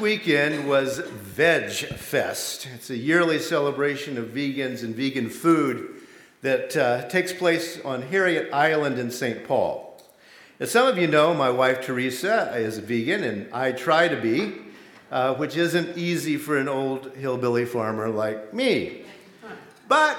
Weekend was Veg Fest. It's a yearly celebration of vegans and vegan food that uh, takes place on Harriet Island in St. Paul. As some of you know, my wife Teresa is a vegan, and I try to be, uh, which isn't easy for an old hillbilly farmer like me. But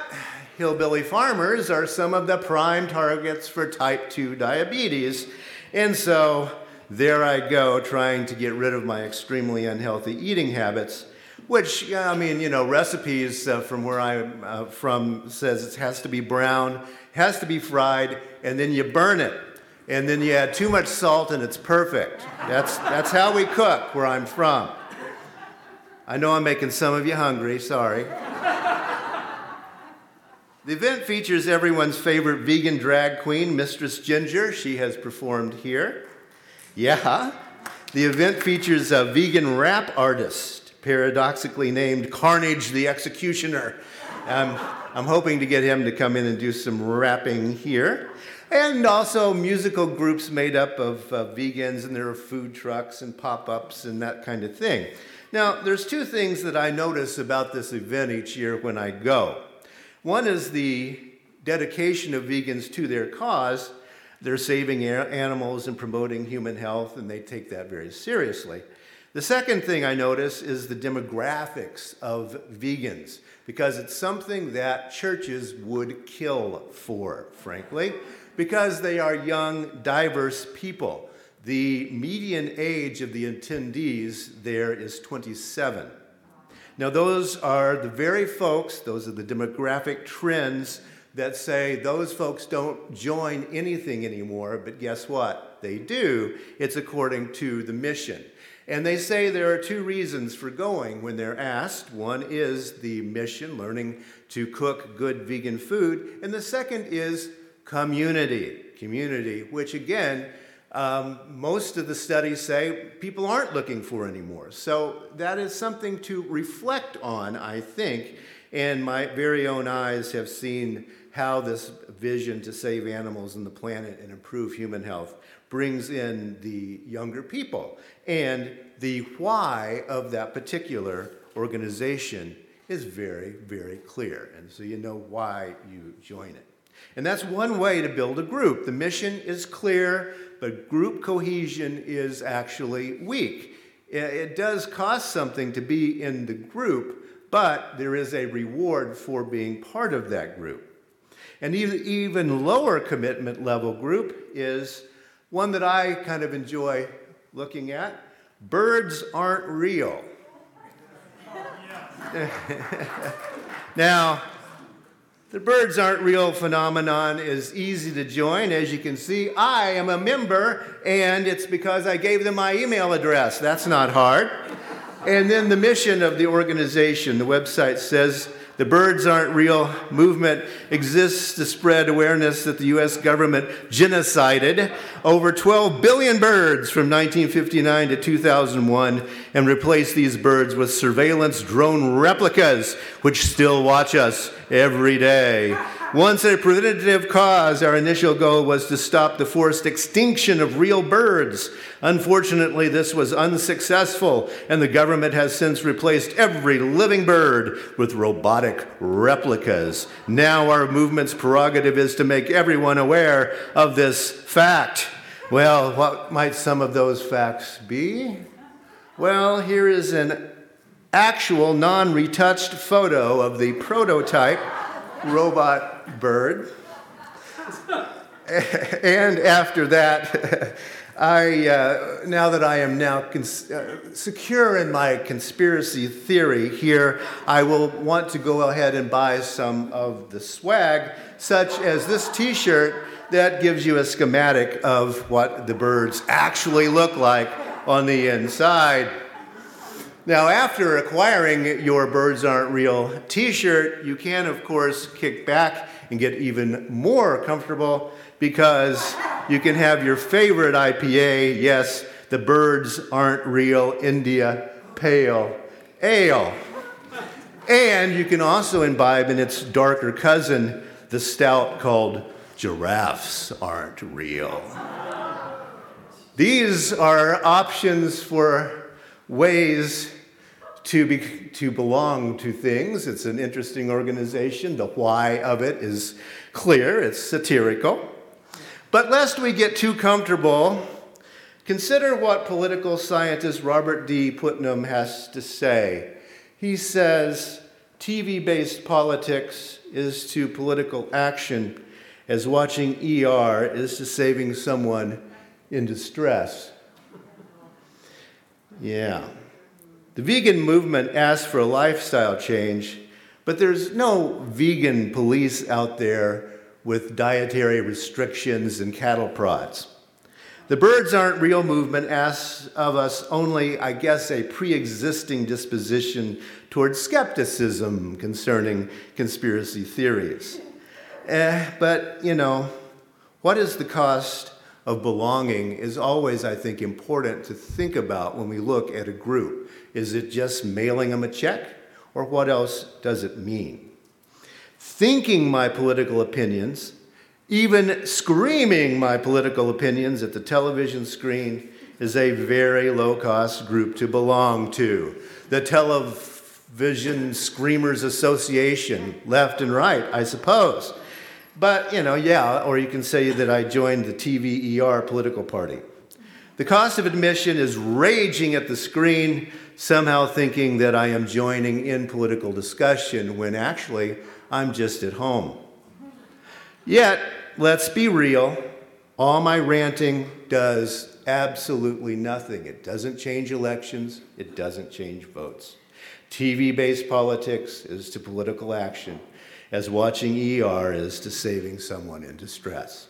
hillbilly farmers are some of the prime targets for type 2 diabetes, and so there I go trying to get rid of my extremely unhealthy eating habits, which, I mean, you know, recipes uh, from where I'm uh, from says it has to be brown, has to be fried, and then you burn it. And then you add too much salt and it's perfect. That's, that's how we cook where I'm from. I know I'm making some of you hungry, sorry. The event features everyone's favorite vegan drag queen, Mistress Ginger. She has performed here. Yeah. The event features a vegan rap artist, paradoxically named Carnage the Executioner. Um, I'm hoping to get him to come in and do some rapping here. And also musical groups made up of uh, vegans, and there are food trucks and pop ups and that kind of thing. Now, there's two things that I notice about this event each year when I go. One is the dedication of vegans to their cause, they're saving animals and promoting human health, and they take that very seriously. The second thing I notice is the demographics of vegans, because it's something that churches would kill for, frankly, because they are young, diverse people. The median age of the attendees there is 27. Now, those are the very folks, those are the demographic trends that say those folks don't join anything anymore, but guess what? They do. It's according to the mission. And they say there are two reasons for going when they're asked. One is the mission, learning to cook good vegan food, and the second is community. Community, which again, um, most of the studies say people aren't looking for anymore. So that is something to reflect on, I think. And my very own eyes have seen how this vision to save animals and the planet and improve human health brings in the younger people. And the why of that particular organization is very, very clear. And so you know why you join it. And that's one way to build a group. The mission is clear, but group cohesion is actually weak. It does cost something to be in the group, but there is a reward for being part of that group. An even lower commitment level group is one that I kind of enjoy looking at. Birds aren't real. now, the birds aren't real phenomenon is easy to join. As you can see, I am a member, and it's because I gave them my email address. That's not hard. And then the mission of the organization, the website says the Birds Aren't Real movement exists to spread awareness that the U.S. government genocided over 12 billion birds from 1959 to 2001 and replaced these birds with surveillance drone replicas, which still watch us every day. Once a preventative cause, our initial goal was to stop the forced extinction of real birds. Unfortunately, this was unsuccessful, and the government has since replaced every living bird with robotic replicas. Now, our movement's prerogative is to make everyone aware of this fact. Well, what might some of those facts be? Well, here is an actual non retouched photo of the prototype robot bird. and after that, I, uh, now that I am now cons- uh, secure in my conspiracy theory here, I will want to go ahead and buy some of the swag, such as this t shirt that gives you a schematic of what the birds actually look like on the inside. Now, after acquiring your Birds Aren't Real t shirt, you can, of course, kick back and get even more comfortable because you can have your favorite IPA, yes, the Birds Aren't Real India Pale Ale. And you can also imbibe in its darker cousin, the stout called Giraffes Aren't Real. These are options for ways to, be, to belong to things. It's an interesting organization. The why of it is clear, it's satirical. But lest we get too comfortable, consider what political scientist Robert D. Putnam has to say. He says TV based politics is to political action as watching ER is to saving someone in distress. Yeah. The vegan movement asks for a lifestyle change, but there's no vegan police out there with dietary restrictions and cattle prods. The Birds Aren't Real movement asks of us only, I guess, a pre existing disposition towards skepticism concerning conspiracy theories. Eh, but, you know, what is the cost of belonging is always, I think, important to think about when we look at a group. Is it just mailing them a check, or what else does it mean? Thinking my political opinions, even screaming my political opinions at the television screen, is a very low cost group to belong to. The Television Screamers Association, left and right, I suppose. But, you know, yeah, or you can say that I joined the TVER political party. The cost of admission is raging at the screen, somehow thinking that I am joining in political discussion when actually I'm just at home. Yet, let's be real, all my ranting does absolutely nothing. It doesn't change elections, it doesn't change votes. TV based politics is to political action as watching ER is to saving someone in distress.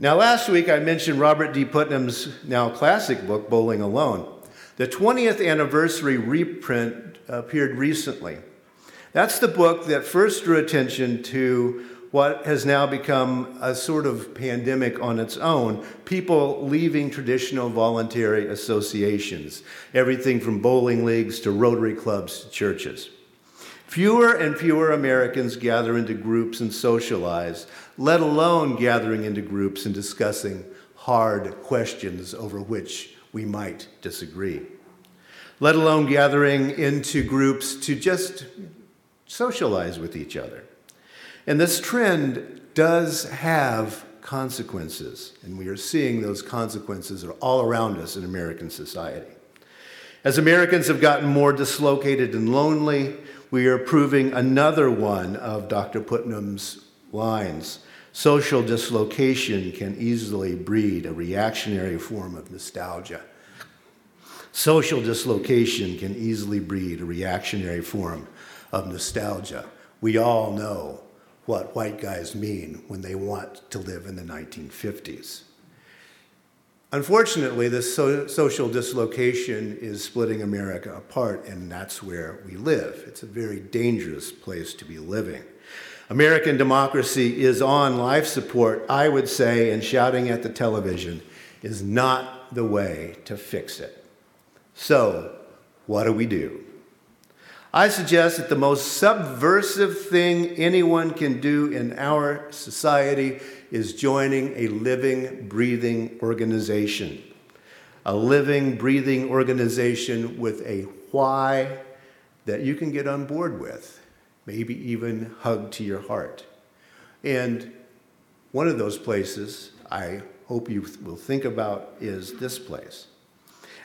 Now, last week I mentioned Robert D. Putnam's now classic book, Bowling Alone. The 20th anniversary reprint appeared recently. That's the book that first drew attention to what has now become a sort of pandemic on its own people leaving traditional voluntary associations, everything from bowling leagues to Rotary clubs to churches. Fewer and fewer Americans gather into groups and socialize, let alone gathering into groups and discussing hard questions over which we might disagree. Let alone gathering into groups to just socialize with each other. And this trend does have consequences, and we are seeing those consequences are all around us in American society. As Americans have gotten more dislocated and lonely, we are proving another one of Dr. Putnam's lines. Social dislocation can easily breed a reactionary form of nostalgia. Social dislocation can easily breed a reactionary form of nostalgia. We all know what white guys mean when they want to live in the 1950s. Unfortunately, this so- social dislocation is splitting America apart, and that's where we live. It's a very dangerous place to be living. American democracy is on life support, I would say, and shouting at the television is not the way to fix it. So, what do we do? I suggest that the most subversive thing anyone can do in our society is joining a living, breathing organization. A living, breathing organization with a why that you can get on board with, maybe even hug to your heart. And one of those places I hope you will think about is this place.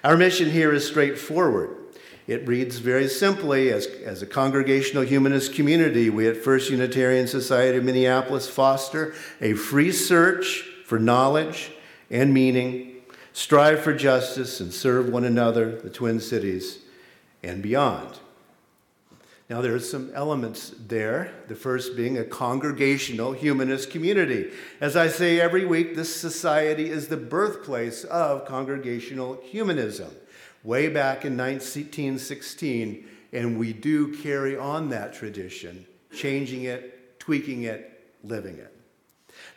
Our mission here is straightforward. It reads very simply as, as a congregational humanist community, we at First Unitarian Society of Minneapolis foster a free search for knowledge and meaning, strive for justice, and serve one another, the Twin Cities, and beyond. Now, there are some elements there, the first being a congregational humanist community. As I say every week, this society is the birthplace of congregational humanism. way back in 1916, and we do carry on that tradition, changing it, tweaking it, living it.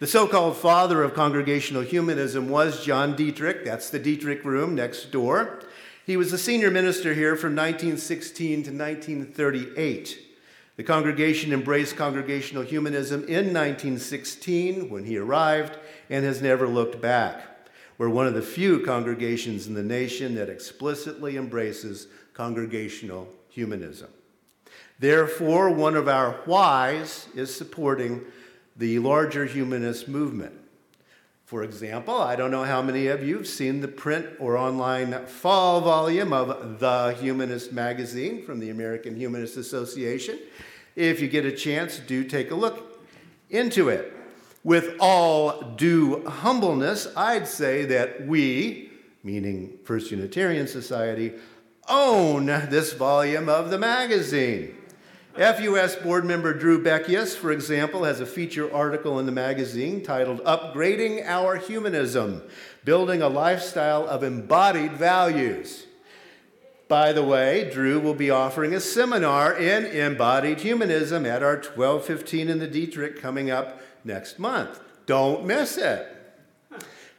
The so called father of congregational humanism was John Dietrich. That's the Dietrich room next door. He was a senior minister here from 1916 to 1938. The congregation embraced congregational humanism in 1916 when he arrived and has never looked back. We're one of the few congregations in the nation that explicitly embraces congregational humanism. Therefore, one of our whys is supporting the larger humanist movement. For example, I don't know how many of you have seen the print or online fall volume of The Humanist magazine from the American Humanist Association. If you get a chance, do take a look into it. With all due humbleness, I'd say that we, meaning First Unitarian Society, own this volume of the magazine. FUS board member Drew Beckius, for example, has a feature article in the magazine titled Upgrading Our Humanism Building a Lifestyle of Embodied Values. By the way, Drew will be offering a seminar in embodied humanism at our 1215 in the Dietrich coming up next month. Don't miss it.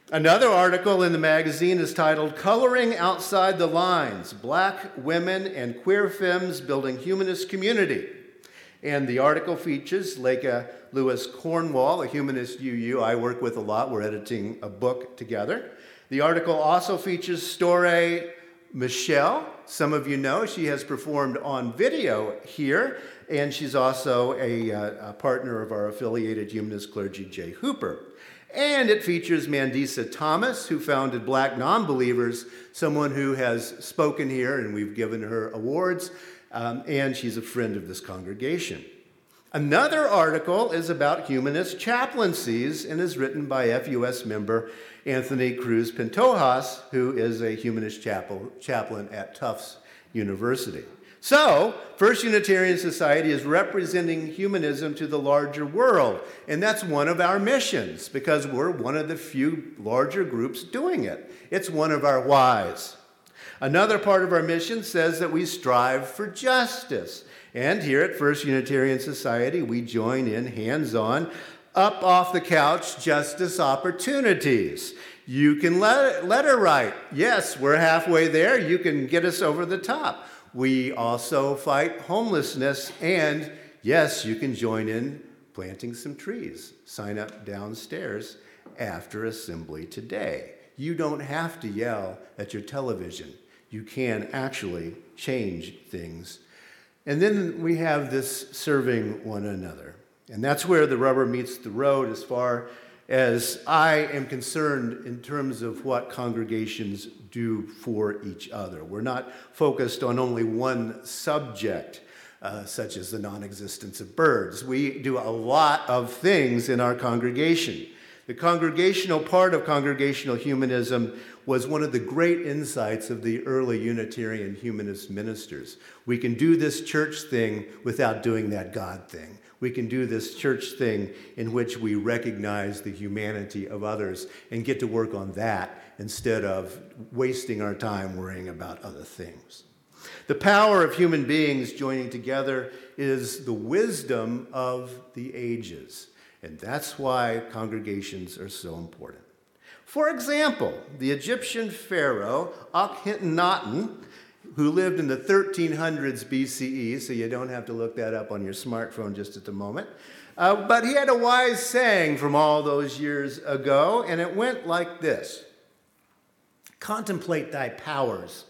Another article in the magazine is titled Coloring Outside the Lines Black Women and Queer Femmes Building Humanist Community. And the article features Leica Lewis Cornwall, a humanist UU I work with a lot. We're editing a book together. The article also features Storey Michelle. Some of you know she has performed on video here, and she's also a, uh, a partner of our affiliated humanist clergy, Jay Hooper. And it features Mandisa Thomas, who founded Black Nonbelievers, someone who has spoken here, and we've given her awards, um, and she's a friend of this congregation. Another article is about humanist chaplaincies and is written by FUS member Anthony Cruz Pantojas, who is a humanist chaplain at Tufts University. So, First Unitarian Society is representing humanism to the larger world, and that's one of our missions because we're one of the few larger groups doing it. It's one of our whys. Another part of our mission says that we strive for justice. And here at First Unitarian Society, we join in hands on, up off the couch justice opportunities. You can let, letter write. Yes, we're halfway there. You can get us over the top. We also fight homelessness, and yes, you can join in planting some trees. Sign up downstairs after assembly today. You don't have to yell at your television. You can actually change things. And then we have this serving one another. And that's where the rubber meets the road as far as I am concerned in terms of what congregations do for each other. We're not focused on only one subject, uh, such as the non existence of birds. We do a lot of things in our congregation. The congregational part of congregational humanism was one of the great insights of the early Unitarian humanist ministers. We can do this church thing without doing that God thing we can do this church thing in which we recognize the humanity of others and get to work on that instead of wasting our time worrying about other things. The power of human beings joining together is the wisdom of the ages, and that's why congregations are so important. For example, the Egyptian pharaoh Akhenaten who lived in the 1300s BCE, so you don't have to look that up on your smartphone just at the moment. Uh, but he had a wise saying from all those years ago, and it went like this Contemplate thy powers,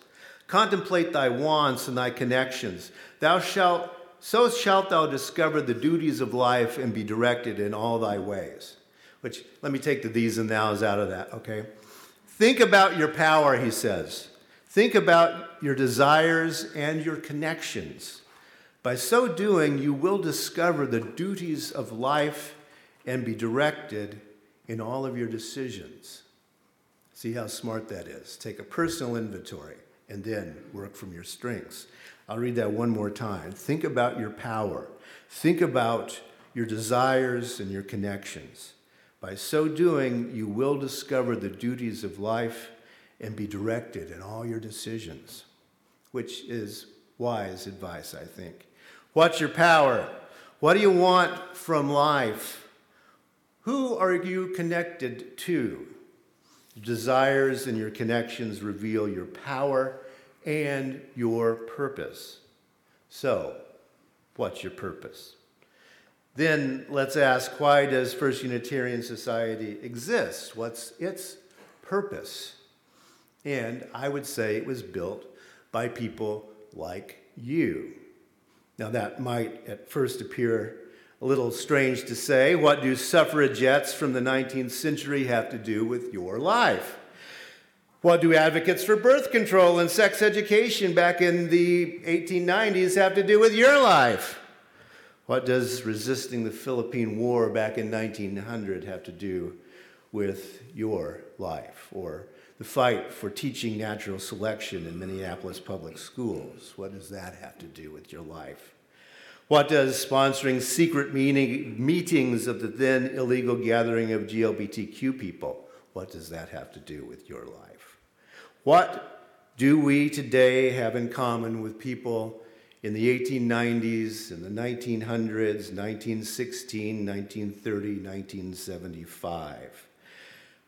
contemplate thy wants and thy connections. Thou shalt, so shalt thou discover the duties of life and be directed in all thy ways. Which, let me take the these and thous out of that, okay? Think about your power, he says. Think about your desires and your connections. By so doing, you will discover the duties of life and be directed in all of your decisions. See how smart that is. Take a personal inventory and then work from your strengths. I'll read that one more time. Think about your power. Think about your desires and your connections. By so doing, you will discover the duties of life and be directed in all your decisions, which is wise advice, I think. What's your power? What do you want from life? Who are you connected to? Desires and your connections reveal your power and your purpose. So, what's your purpose? Then let's ask why does First Unitarian Society exist? What's its purpose? And I would say it was built by people like you. Now, that might at first appear a little strange to say. What do suffragettes from the 19th century have to do with your life? What do advocates for birth control and sex education back in the 1890s have to do with your life? What does resisting the Philippine War back in 1900 have to do with your life? Or the fight for teaching natural selection in Minneapolis public schools? What does that have to do with your life? What does sponsoring secret meeting, meetings of the then illegal gathering of GLBTQ people, what does that have to do with your life? What do we today have in common with people in the 1890s, in the 1900s, 1916, 1930, 1975?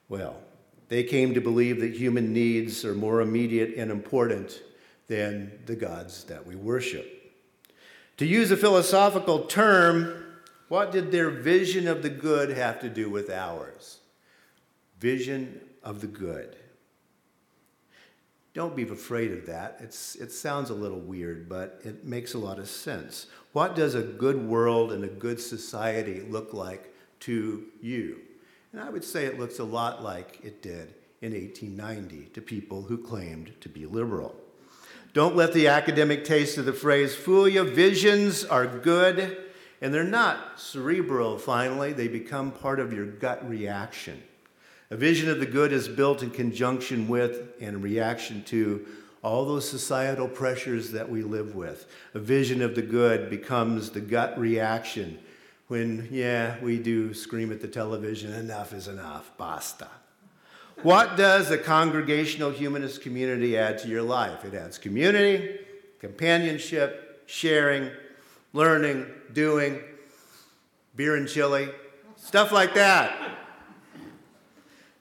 Well, they came to believe that human needs are more immediate and important than the gods that we worship. To use a philosophical term, what did their vision of the good have to do with ours? Vision of the good. Don't be afraid of that. It's, it sounds a little weird, but it makes a lot of sense. What does a good world and a good society look like to you? And I would say it looks a lot like it did in 1890 to people who claimed to be liberal. Don't let the academic taste of the phrase fool you. Visions are good, and they're not cerebral, finally. They become part of your gut reaction. A vision of the good is built in conjunction with and reaction to all those societal pressures that we live with. A vision of the good becomes the gut reaction when, yeah, we do scream at the television, enough is enough, basta. What does the congregational humanist community add to your life? It adds community, companionship, sharing, learning, doing, beer and chili, stuff like that.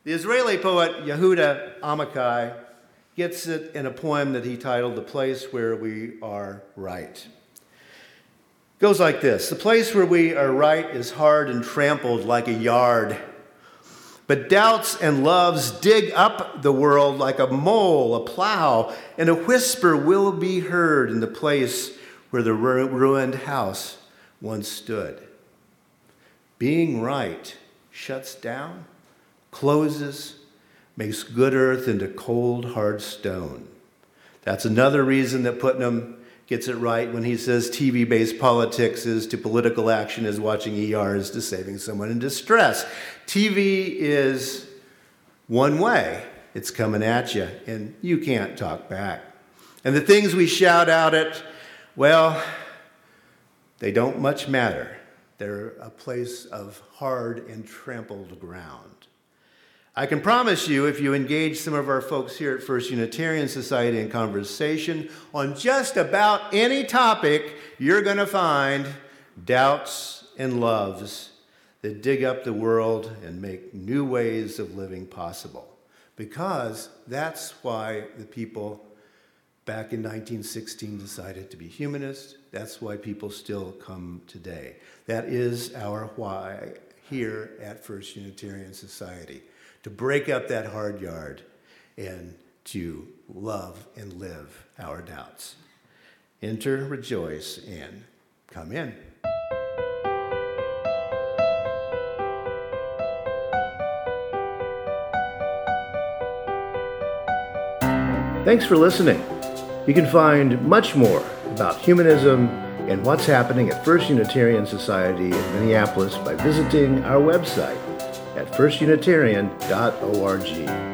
The Israeli poet Yehuda Amichai gets it in a poem that he titled The Place Where We Are Right. Goes like this The place where we are right is hard and trampled like a yard. But doubts and loves dig up the world like a mole, a plow, and a whisper will be heard in the place where the ruined house once stood. Being right shuts down closes, makes good earth into cold, hard stone. That's another reason that Putnam gets it right when he says TV based politics is to political action as watching ER is to saving someone in distress. TV is one way, it's coming at you, and you can't talk back. And the things we shout out at, well, they don't much matter. They're a place of hard and trampled ground. I can promise you, if you engage some of our folks here at First Unitarian Society in conversation on just about any topic, you're going to find doubts and loves that dig up the world and make new ways of living possible. Because that's why the people back in 1916 decided to be humanist. That's why people still come today. That is our why here at First Unitarian Society to break up that hard yard and to love and live our doubts. Enter, rejoice, and come in. Thanks for listening. You can find much more about humanism and what's happening at First Unitarian Society in Minneapolis by visiting our website at firstunitarian.org.